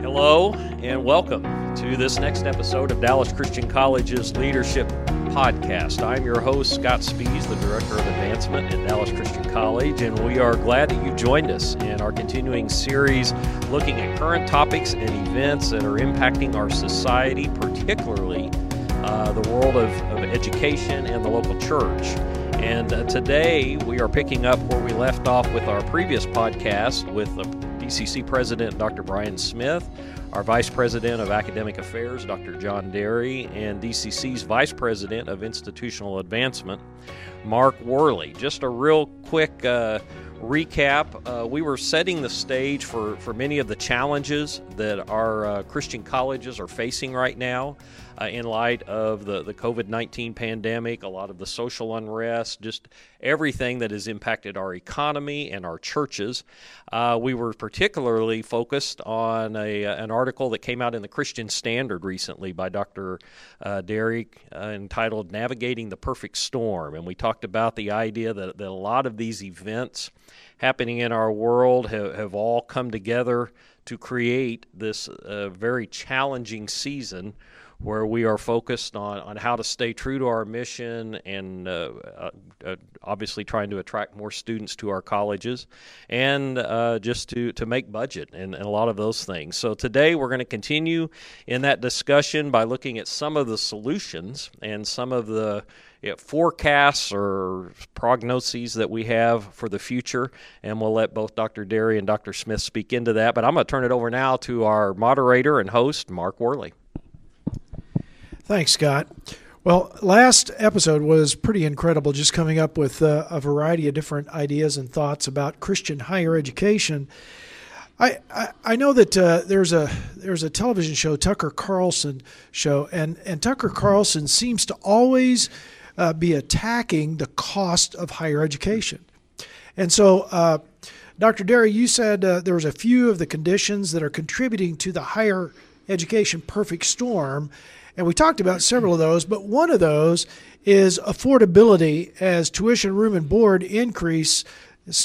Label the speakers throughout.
Speaker 1: Hello, and welcome to this next episode of Dallas Christian College's Leadership Podcast. I'm your host, Scott Spees, the Director of Advancement at Dallas Christian College, and we are glad that you joined us in our continuing series looking at current topics and events that are impacting our society, particularly uh, the world of, of education and the local church. And uh, today we are picking up where we left off with our previous podcast with the DCC President Dr. Brian Smith, our Vice President of Academic Affairs Dr. John Derry, and DCC's Vice President of Institutional Advancement Mark Worley. Just a real quick uh, recap. Uh, we were setting the stage for, for many of the challenges that our uh, Christian colleges are facing right now uh, in light of the, the COVID 19 pandemic, a lot of the social unrest, just everything that has impacted our economy and our churches. Uh, we were particularly focused on a, an article that came out in the Christian Standard recently by Dr. Uh, Derry uh, entitled Navigating the Perfect Storm. And we talked about the idea that, that a lot of these events happening in our world have, have all come together to create this uh, very challenging season where we are focused on, on how to stay true to our mission and uh, uh, uh, obviously trying to attract more students to our colleges and uh, just to, to make budget and, and, a lot of those things. So today we're going to continue in that discussion by looking at some of the solutions and some of the forecasts or prognoses that we have for the future, and we'll let both Dr. Derry and Dr. Smith speak into that. But I'm going to turn it over now to our moderator and host, Mark Worley.
Speaker 2: Thanks, Scott. Well, last episode was pretty incredible, just coming up with uh, a variety of different ideas and thoughts about Christian higher education. I, I, know that uh, there's a there's a television show Tucker Carlson show and and Tucker Carlson seems to always uh, be attacking the cost of higher education, and so. Uh, Dr. Derry, you said uh, there was a few of the conditions that are contributing to the higher education perfect storm, and we talked about several of those, but one of those is affordability as tuition, room, and board increase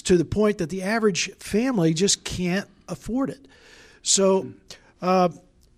Speaker 2: to the point that the average family just can't afford it. So uh,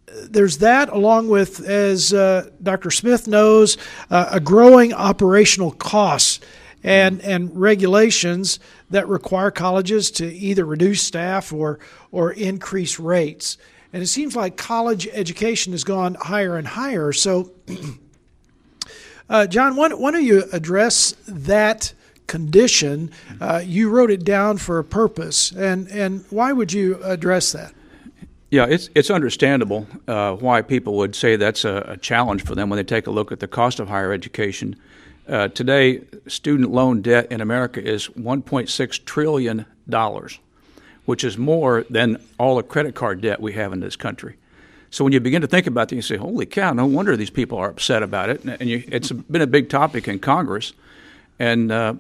Speaker 2: there's that, along with, as uh, Dr. Smith knows, uh, a growing operational costs and and regulations that require colleges to either reduce staff or or increase rates. And it seems like college education has gone higher and higher. So, uh, John, why, why, don't you address that condition? Uh, you wrote it down for a purpose, and, and why would you address that?
Speaker 3: Yeah, it's it's understandable uh, why people would say that's a, a, challenge for them when they take a look at the cost of higher education. Uh, today, student loan debt in America is 1.6 trillion dollars which is more than all the credit card debt we have in this country. So when you begin to think about that, you say, "Holy cow! No wonder these people are upset about it." And you, it's been a big topic in Congress, and uh,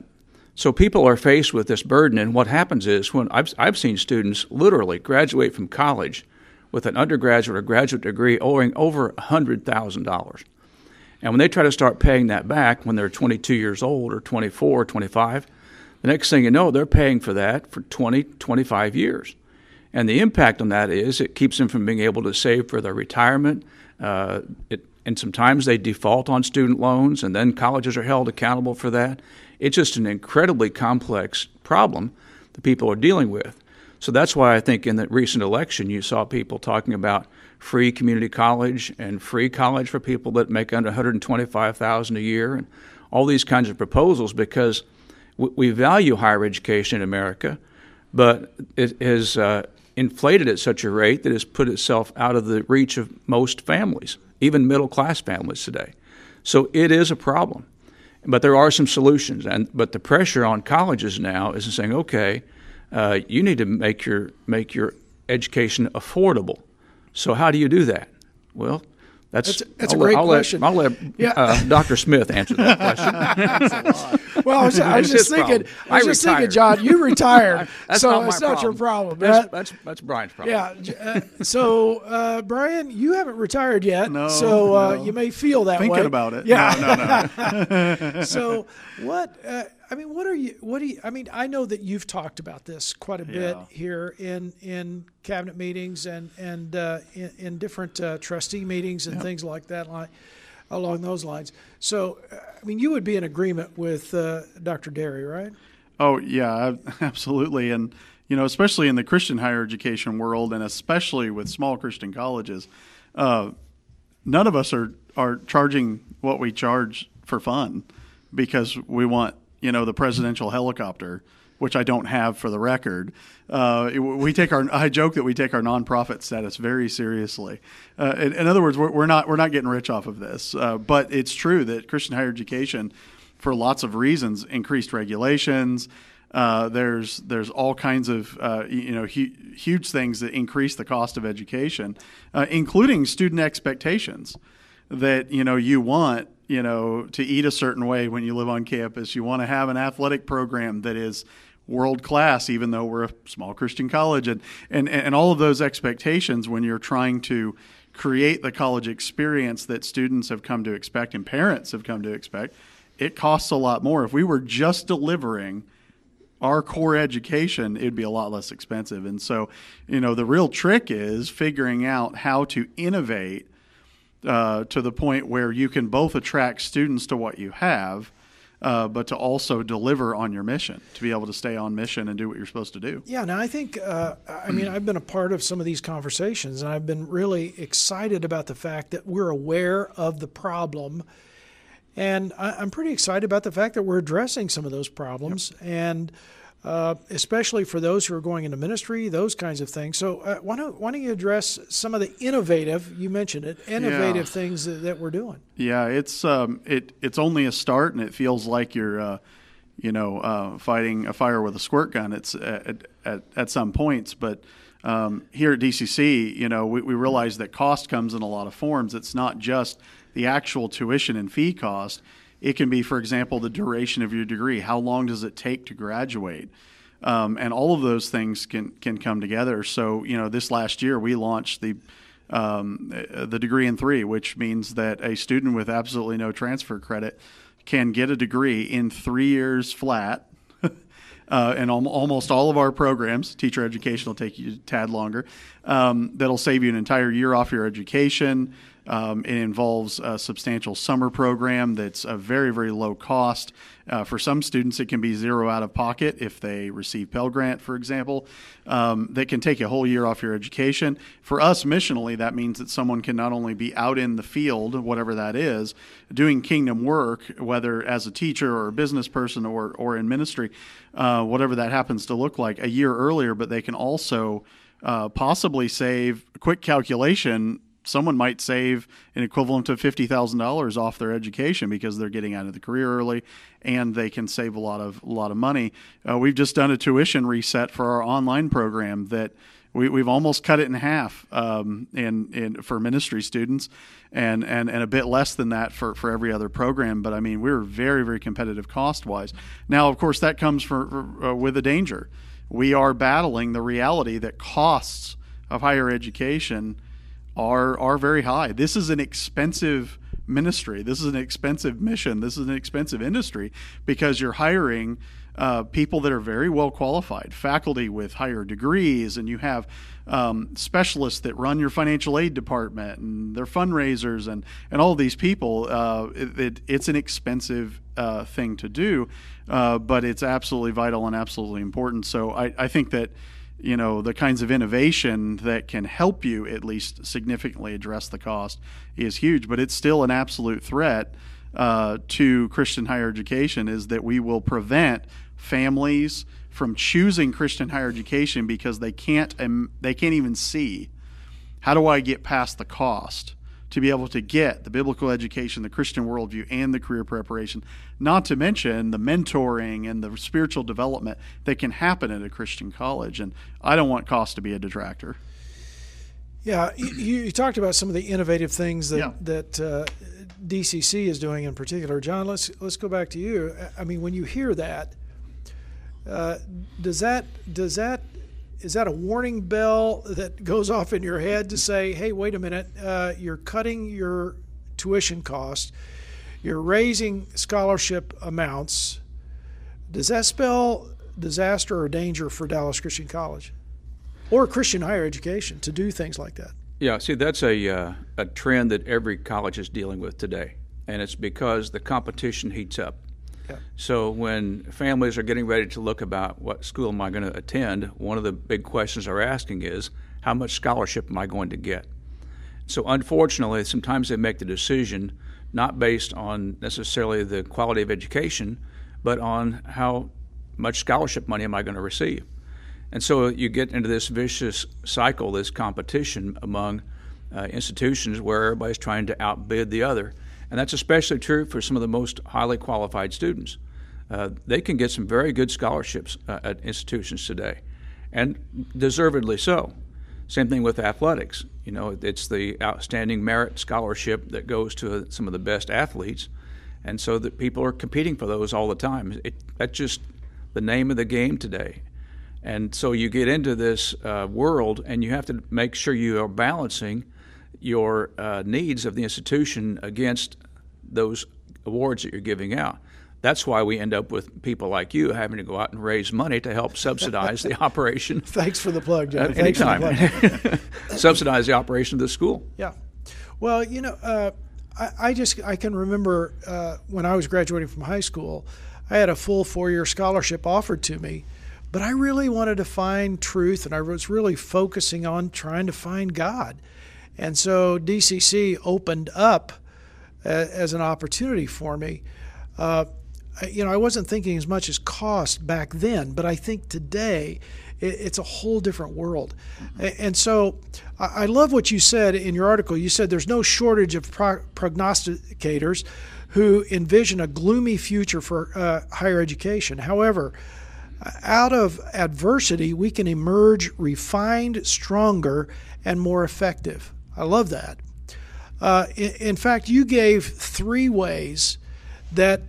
Speaker 3: so people are faced with this burden. And what happens is, when I've I've seen students literally graduate from college with an undergraduate or graduate degree owing over hundred thousand dollars, and when they try to start paying that back when they're 22 years old or 24 or 25, the next thing you know, they're paying for that for 20, 25 years. And the impact on that is it keeps them from being able to save for their retirement. Uh, it, and sometimes they default on student loans, and then colleges are held accountable for that. It's just an incredibly complex problem that people are dealing with. So that's why I think in the recent election you saw people talking about free community college and free college for people that make under 125,000 a year and all these kinds of proposals because we value higher education in America, but it has uh, inflated at such a rate that it's put itself out of the reach of most families, even middle class families today. So it is a problem. But there are some solutions, and but the pressure on colleges now is saying, okay, uh, you need to make your make your education affordable. So how do you do that? Well,
Speaker 2: that's, that's, that's a great
Speaker 3: I'll
Speaker 2: question.
Speaker 3: Let, I'll let yeah. uh, Dr. Smith answer that question.
Speaker 2: well, I was, I was just thinking, problem. I was I just retired. thinking, John, you retired, so not it's not your problem.
Speaker 3: That's, that's, that's Brian's problem.
Speaker 2: Yeah. Uh, so, uh, Brian, you haven't retired yet,
Speaker 4: no,
Speaker 2: so uh,
Speaker 4: no.
Speaker 2: you may feel that
Speaker 4: Thinking
Speaker 2: way.
Speaker 4: about it.
Speaker 2: Yeah. No, no, no. so, what? I mean, what are you? What do you? I mean, I know that you've talked about this quite a bit
Speaker 4: Yeah.
Speaker 2: here in in cabinet meetings and and uh, in, in different uh, trustee meetings and things like that, like along those lines. So, uh, I mean, you would be in agreement with uh, Dr. Derry, right?
Speaker 4: Oh yeah, absolutely, and you know, especially in the Christian higher education world, and especially with small Christian colleges, uh, none of us are are charging what we charge for fun because we want you know the presidential helicopter, which I don't have for the record. Uh, we take our I joke that we take our nonprofit status very seriously. Uh, in, in other words, we're, we're not we're not getting rich off of this, uh, but it's true that Christian higher education for lots of reasons, increased regulations. Uh, there's there's all kinds of uh, you know hu- huge things that increase the cost of education, uh, including student expectations that you know you want you know to eat a certain way when you live on campus. You want to have an athletic program that is world class, even though we're a small Christian college, and and and all of those expectations when you're trying to create the college experience that students have come to expect and parents have come to expect it costs a lot more. If we were just delivering our core education, it'd be a lot less expensive. And so, you know, the real trick is figuring out how to innovate uh, to the point where you can both attract students to what you have, uh, but to also deliver on your mission, to be able to stay on mission and do what you're supposed to do.
Speaker 2: Yeah, now I think, uh, I mean, I've been a part of some of these conversations, and I've been really excited about the fact that we're aware of the problem. And I, I'm pretty excited about the fact that we're addressing some of those problems, and uh, especially for those who are going into ministry, those kinds of things. So, uh, why don't why don't you address some of the innovative? You mentioned it, innovative things that, that we're doing.
Speaker 4: Yeah, it's um, it it's only a start, and it feels like you're, uh, you know, uh, fighting a fire with a squirt gun. It's at at, at some points, but um, here at DCC, you know, we, we realize that cost comes in a lot of forms. It's not just the actual tuition and fee cost. It can be, for example, the duration of your degree. How long does it take to graduate? Um, and all of those things can can come together. So, you know, this last year we launched the um, the degree in three, which means that a student with absolutely no transfer credit can get a degree in three years flat. Uh, and al- almost all of our programs, teacher education will take you a tad longer. Um, that'll save you an entire year off your education. Um, it involves a substantial summer program that's a very, very low cost. Uh, for some students, it can be zero out of pocket if they receive Pell Grant, for example. Um, that can take a whole year off your education. For us, missionally, that means that someone can not only be out in the field, whatever that is, doing kingdom work, whether as a teacher or a business person or, or in ministry, uh, whatever that happens to look like, a year earlier, but they can also uh, possibly save, quick calculation, someone might save an equivalent of fifty thousand dollars off their education because they're getting out of the career early, and they can save a lot of a lot of money. Uh, we've just done a tuition reset for our online program that we, we've almost cut it in half um, in, in for ministry students, and, and and a bit less than that for, for every other program. But I mean, we're very very competitive cost wise. Now, of course, that comes for, for uh, with a danger. We are battling the reality that costs of higher education are are very high. This is an expensive ministry. This is an expensive mission. This is an expensive industry because you're hiring uh, people that are very well qualified, faculty with higher degrees, and you have um, specialists that run your financial aid department and their fundraisers and and all these people. Uh, it, it, it's an expensive uh, thing to do, uh, but it's absolutely vital and absolutely important. So I, I think that you know the kinds of innovation that can help you at least significantly address the cost is huge but it's still an absolute threat uh, to christian higher education is that we will prevent families from choosing christian higher education because they can't um, they can't even see how do i get past the cost to be able to get the biblical education, the Christian worldview, and the career preparation, not to mention the mentoring and the spiritual development that can happen at a Christian college. And I don't want cost to be a detractor.
Speaker 2: Yeah, you, you talked about some of the innovative things that
Speaker 4: Yeah.
Speaker 2: that uh, DCC is doing in particular. John, let's let's go back to you. I mean, when you hear that, uh, does that does that is that a warning bell that goes off in your head to say, "Hey, wait a minute, uh, you're cutting your tuition costs, you're raising scholarship amounts." Does that spell disaster or danger for Dallas Christian College or Christian higher education to do things like that?
Speaker 3: Yeah, see, that's a, uh, a trend that every college is dealing with today, and it's because the competition heats up. So when families are getting ready to look about what school am I going to attend, one of the big questions they're asking is, how much scholarship am I going to get? So unfortunately, sometimes they make the decision not based on necessarily the quality of education, but on how much scholarship money am I going to receive. And so you get into this vicious cycle, this competition among uh, institutions where everybody's trying to outbid the other. And that's especially true for some of the most highly qualified students. Uh, they can get some very good scholarships uh, at institutions today, and deservedly so. Same thing with athletics. You know, it's the outstanding merit scholarship that goes to some of the best athletes, and so that people are competing for those all the time. It, that's just the name of the game today. And so you get into this uh, world, and you have to make sure you are balancing your uh, needs of the institution against those awards that you're giving out. That's why we end up with people like you having to go out and raise money to help subsidize the operation.
Speaker 2: Thanks for the plug, John.
Speaker 3: Uh, anytime.
Speaker 2: plug.
Speaker 3: subsidize the operation of the school.
Speaker 2: Yeah. Well, you know, uh, I, I, just I can remember uh, when I was graduating from high school, I had a full four-year scholarship offered to me, but I really wanted to find truth, and I was really focusing on trying to find God, and so DCC opened up as an opportunity for me. Uh, you know, I wasn't thinking as much as cost back then, but I think today it's a whole different world. And so I love what you said in your article. You said there's no shortage of prognosticators who envision a gloomy future for uh, higher education. However, out of adversity, we can emerge refined, stronger, and more effective. I love that. Uh, in, in, fact, you gave three ways that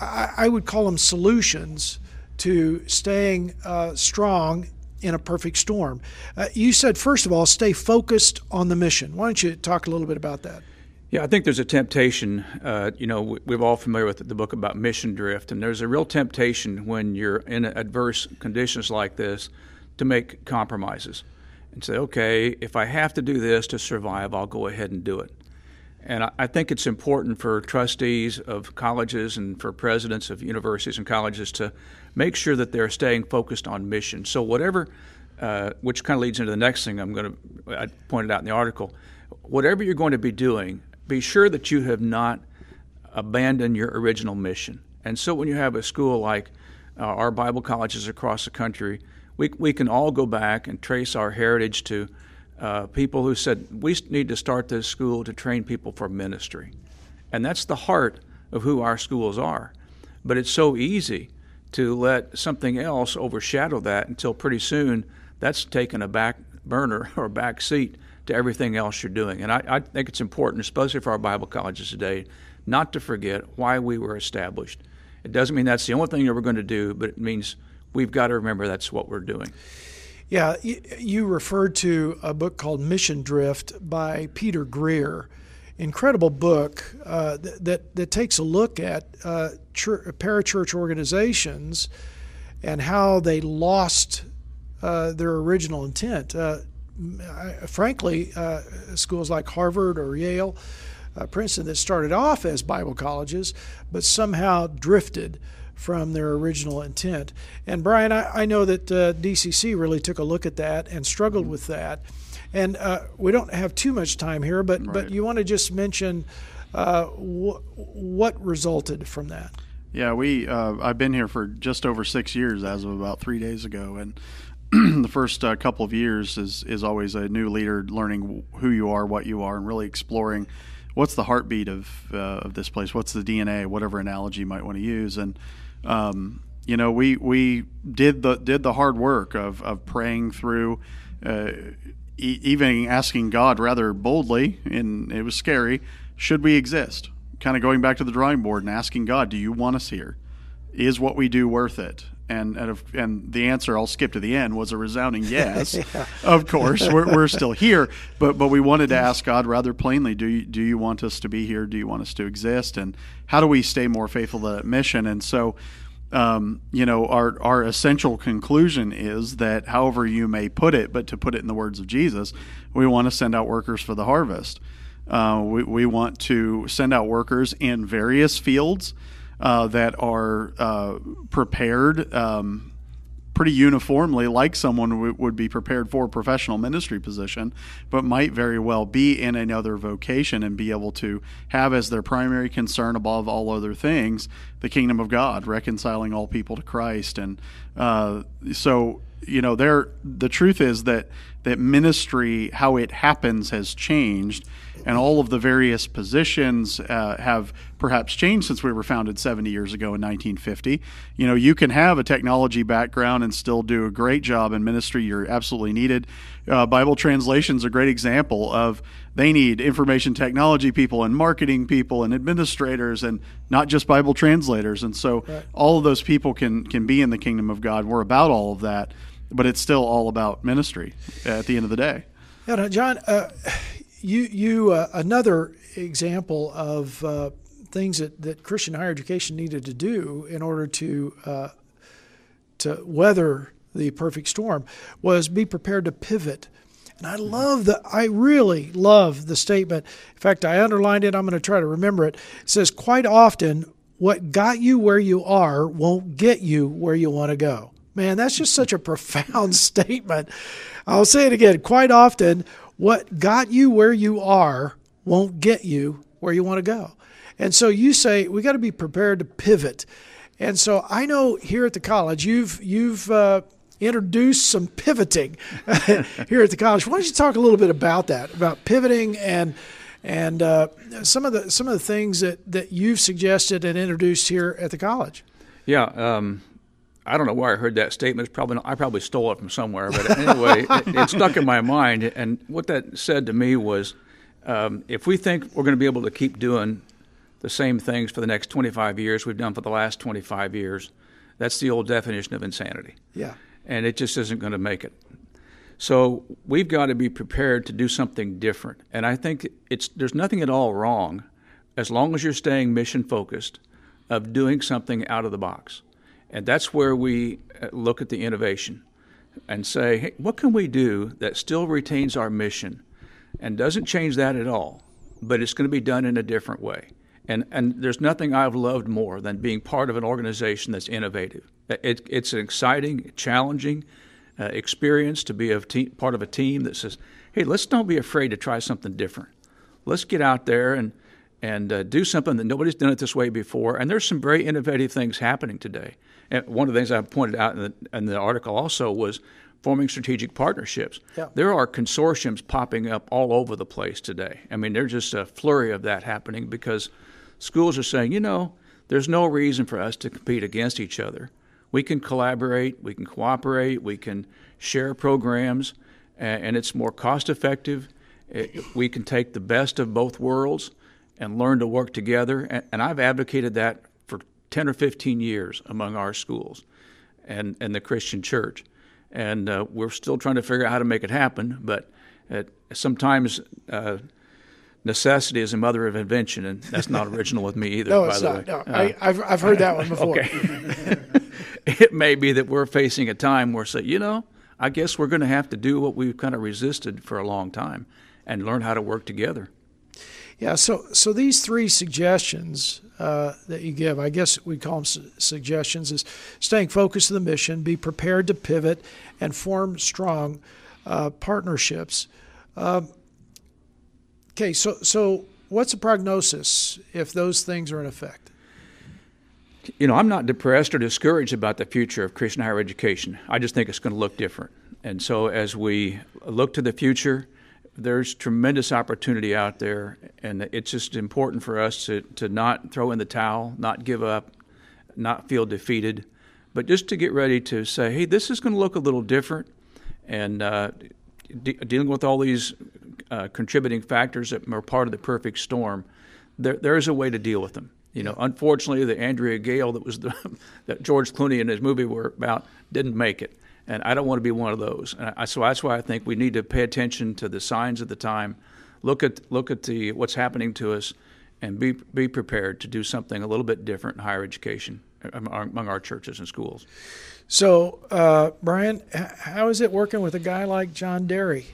Speaker 2: I, I would call them solutions to staying uh, strong in a perfect storm. Uh, you said, first of all, stay focused on the mission. Why don't you talk a little bit about that?
Speaker 3: Yeah, I think there's a temptation. Uh, you know, we're all familiar with the book about mission drift, and there's a real temptation when you're in adverse conditions like this to make compromises and say, okay, if I have to do this to survive, I'll go ahead and do it. And I, think it's important for trustees of colleges and for presidents of universities and colleges to make sure that they're staying focused on mission. So, whatever, uh, which kind of leads into the next thing I'm going to, I pointed out in the article, whatever you're going to be doing, be sure that you have not abandoned your original mission. And so, when you have a school like uh, our Bible colleges across the country, we, we can all go back and trace our heritage to uh, people who said, we need to start this school to train people for ministry. And that's the heart of who our schools are. But it's so easy to let something else overshadow that until pretty soon that's taken a back burner or back seat to everything else you're doing. And I, I think it's important, especially for our Bible colleges today, not to forget why we were established. It doesn't mean that's the only thing that we're going to do, but it means we've got to remember that's what we're doing.
Speaker 2: Yeah, you referred to a book called Mission Drift by Peter Greer. Incredible book uh, that, that takes a look at uh, church, parachurch organizations and how they lost uh, their original intent. Uh, frankly, uh, schools like Harvard or Yale, uh, Princeton, that started off as Bible colleges, but somehow drifted from their original intent. And Brian, I, I know that uh, DCC really took a look at that and struggled with that. And uh, we don't have too much time here, but right. but you want to just mention uh, wh- what resulted from that?
Speaker 4: Yeah, we uh, I've been here for just over six years as of about three days ago, and the first uh, couple of years is is always a new leader learning who you are, what you are, and really exploring what's the heartbeat of uh, of this place, what's the DNA, whatever analogy you might want to use, and um, you know, we we did the did the hard work of of praying through, uh, e- even asking God rather boldly, and it was scary. Should we exist? Kind of going back to the drawing board and asking God, "Do you want us here? Is what we do worth it?" And and, and the answer, I'll skip to the end, was a resounding yes. yeah. Of course, we're, we're still here, but but we wanted to ask God rather plainly, "Do you, do you want us to be here? Do you want us to exist? And how do we stay more faithful to that mission?" And so um, you know, our our essential conclusion is that, however you may put it, but to put it in the words of Jesus, we want to send out workers for the harvest. Uh, we, we want to send out workers in various fields uh, that are uh, prepared um, pretty uniformly, like someone w- would be prepared for a professional ministry position, but might very well be in another vocation and be able to have as their primary concern above all other things the kingdom of God, reconciling all people to Christ. And uh, so, you know, there the truth is that that ministry, how it happens, has changed and all of the various positions uh, have perhaps changed since we were founded 70 years ago in 1950. You know, you can have a technology background and still do a great job in ministry. You're absolutely needed. Uh, Bible translation is a great example of they need information technology people and marketing people and administrators and not just Bible translators. And so right. all of those people can can be in the kingdom of God. We're about all of that, but it's still all about ministry at the end of the day.
Speaker 2: Yeah, John, uh, you you uh, another example of uh, things that, that Christian higher education needed to do in order to uh, to weather the perfect storm was be prepared to pivot. And I love the I really love the statement. In fact, I underlined it. I'm going to try to remember it. It says quite often what got you where you are won't get you where you want to go. Man, that's just such a profound statement. I'll say it again. Quite often, what got you where you are won't get you where you want to go. And so you say we got to be prepared to pivot. And so I know here at the college you've you've uh, introduced some pivoting here at the college. Why don't you talk a little bit about that, about pivoting and and uh, some of the some of the things that, that you've suggested and introduced here at the college?
Speaker 3: Yeah, um, I don't know where I heard that statement. It's probably I probably stole it from somewhere, but anyway, it, it, stuck in my mind. And what that said to me was, um, if we think we're going to be able to keep doing the same things for the next 25 years we've done for the last 25 years, that's the old definition of insanity.
Speaker 2: Yeah.
Speaker 3: And it just isn't going to make it. So we've got to be prepared to do something different. And I think it's there's nothing at all wrong, as long as you're staying mission focused, of doing something out of the box. And that's where we uh, look at the innovation and say, hey, what can we do that still retains our mission and doesn't change that at all, but it's going to be done in a different way? And, and there's nothing I've loved more than being part of an organization that's innovative. It, it's an exciting, challenging uh, experience to be a te- part of a team that says, hey, let's don't be afraid to try something different. Let's get out there and, and uh, do something that nobody's done it this way before. And there's some very innovative things happening today. And one of the things I pointed out in the, in the article also was forming strategic partnerships.
Speaker 2: Yeah.
Speaker 3: There are consortiums popping up all over the place today. I mean, there's just a flurry of that happening because schools are saying, you know, there's no reason for us to compete against each other. We can collaborate, we can cooperate, we can share programs, and it's more cost effective. We can take the best of both worlds and learn to work together. And I've advocated that 10 or 15 years among our schools and, and the Christian church. And uh, we're still trying to figure out how to make it happen, but it, sometimes uh, necessity is a mother of invention, and that's not original with me either.
Speaker 2: no,
Speaker 3: by
Speaker 2: it's
Speaker 3: the
Speaker 2: not.
Speaker 3: Way.
Speaker 2: No, uh, I, have I've heard that one before.
Speaker 3: Okay. it may be that we're facing a time where, say, you know, I guess we're going to have to do what we've kind of resisted for a long time and learn how to work together.
Speaker 2: Yeah, so so these three suggestions uh, that you give, I guess we call them su- suggestions, is staying focused to the mission, be prepared to pivot, and form strong uh, partnerships. Uh, okay, so so what's the prognosis if those things are in effect?
Speaker 3: You know, I'm not depressed or discouraged about the future of Christian higher education. I just think it's going to look different. And so as we look to the future, there's tremendous opportunity out there, and it's just important for us to, to not throw in the towel, not give up, not feel defeated, but just to get ready to say, hey, this is going to look a little different, and uh, de- dealing with all these uh, contributing factors that are part of the perfect storm, there, there is a way to deal with them. You know, unfortunately, the Andrea Gail that was the, that George Clooney in his movie were about didn't make it and I don't want to be one of those. And I, so that's why I think we need to pay attention to the signs of the time, look at look at the what's happening to us, and be be prepared to do something a little bit different in higher education. among our churches and schools.
Speaker 2: So, uh, Brian, how is it working with a guy like John Derry?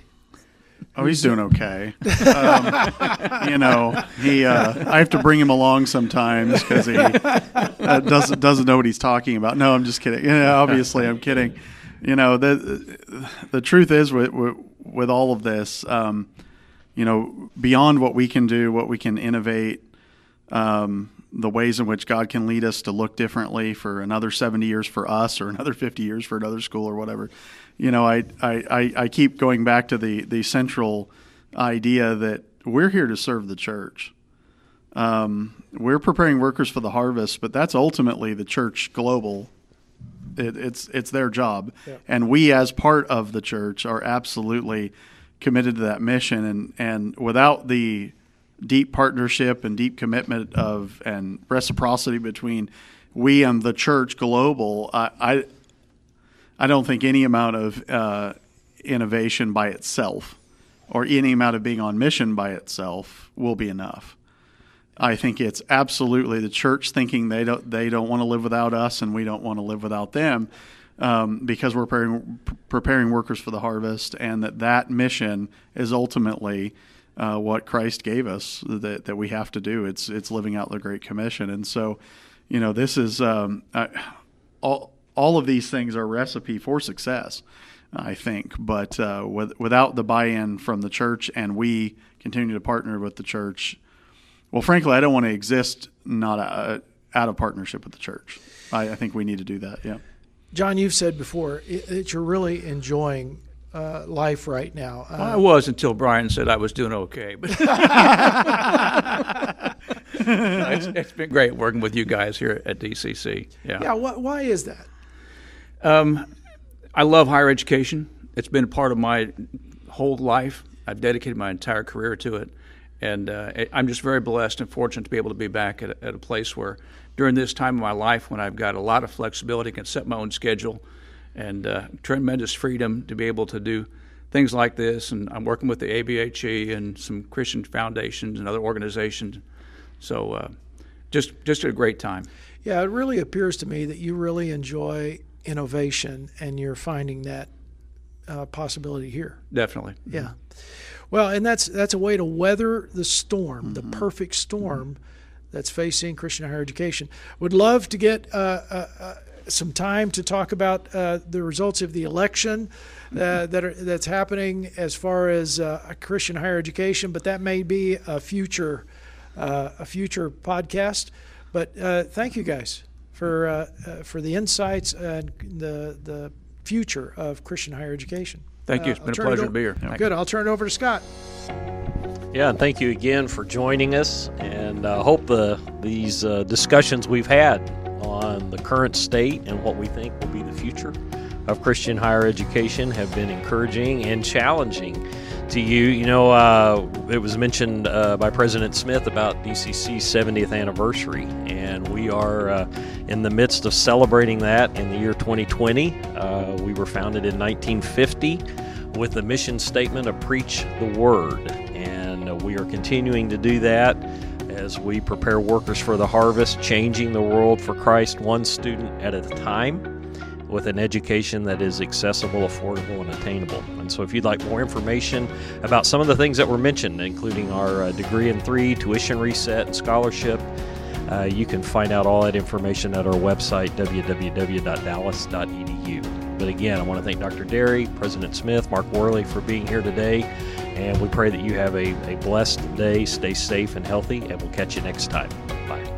Speaker 4: Oh, he's doing okay. Um, you know, he. Uh, I have to bring him along sometimes because he uh, doesn't doesn't know what he's talking about. No, I'm just kidding. Yeah, obviously, I'm kidding. You know, the the truth is with with, all of this, um, you know, beyond what we can do, what we can innovate, um, the ways in which God can lead us to look differently for another 70 years for us or another 50 years for another school or whatever you know, I, I, I keep going back to the, the central idea that we're here to serve the church. Um, we're preparing workers for the harvest, but that's ultimately the church global. It, it's it's their job, yeah. and we as part of the church are absolutely committed to that mission. And and without the deep partnership and deep commitment of and reciprocity between we and the church global, I, I I don't think any amount of uh, innovation by itself or any amount of being on mission by itself will be enough. I think it's absolutely the church thinking they don't they don't want to live without us and we don't want to live without them um, because we're preparing, preparing workers for the harvest and that that mission is ultimately uh, what Christ gave us that, that we have to do. It's it's living out the Great Commission and so you know this is um, I, all all of these things are recipe for success, I think. But uh, with, without the buy-in from the church, and we continue to partner with the church, well, frankly, I don't want to exist not a, uh, out of partnership with the church. I, I, think we need to do that. Yeah.
Speaker 2: John, you've said before that you're really enjoying uh, life right now.
Speaker 3: Uh, well, I was until Brian said I was doing okay. But it's, it's been great working with you guys here at DCC. Yeah.
Speaker 2: Yeah. Wh- why is that?
Speaker 3: Um, I love higher education. It's been a part of my whole life. I've dedicated my entire career to it. And uh, I'm just very blessed and fortunate to be able to be back at a, at a place where, during this time of my life, when I've got a lot of flexibility, can set my own schedule, and uh, tremendous freedom to be able to do things like this. And I'm working with the ABHE and some Christian foundations and other organizations. So, uh, just just a great time.
Speaker 2: Yeah, it really appears to me that you really enjoy innovation, and you're finding that uh, possibility here.
Speaker 3: Definitely.
Speaker 2: Yeah. Well, and that's that's a way to weather the storm, mm-hmm. the perfect storm mm-hmm. that's facing Christian higher education. Would love to get uh, uh, uh some time to talk about uh, the results of the election uh, mm-hmm. that are, that's happening as far as Christian higher education, but that may be a future a future podcast. But thank you guys for uh, uh, for the insights and the the future of Christian higher education.
Speaker 3: Thank you. It's uh, been a pleasure to be here.
Speaker 2: Good. I'll turn it over to Scott.
Speaker 1: Yeah, and thank you again for joining us. And I uh, hope the these uh, discussions we've had on the current state and what we think will be the future of Christian higher education have been encouraging and challenging to you. You know, uh, it was mentioned uh, by President Smith about DCC's 70th anniversary, and we are uh, in the midst of celebrating that in the year 2020. Uh, we were founded in 1950 with the mission statement of Preach the Word, and we are continuing to do that as we prepare workers for the harvest, changing the world for Christ one student at a time with an education that is accessible, affordable, and attainable. And so, if you'd like more information about some of the things that were mentioned, including our uh, degree in three, tuition reset, and scholarship, uh, you can find out all that information at our website, www.dallas.edu. But again, I want to thank Dr. Derry, President Smith, Mark Worley for being here today. And we pray that you have a, a blessed day. Stay safe and healthy, and we'll catch you next time. Bye.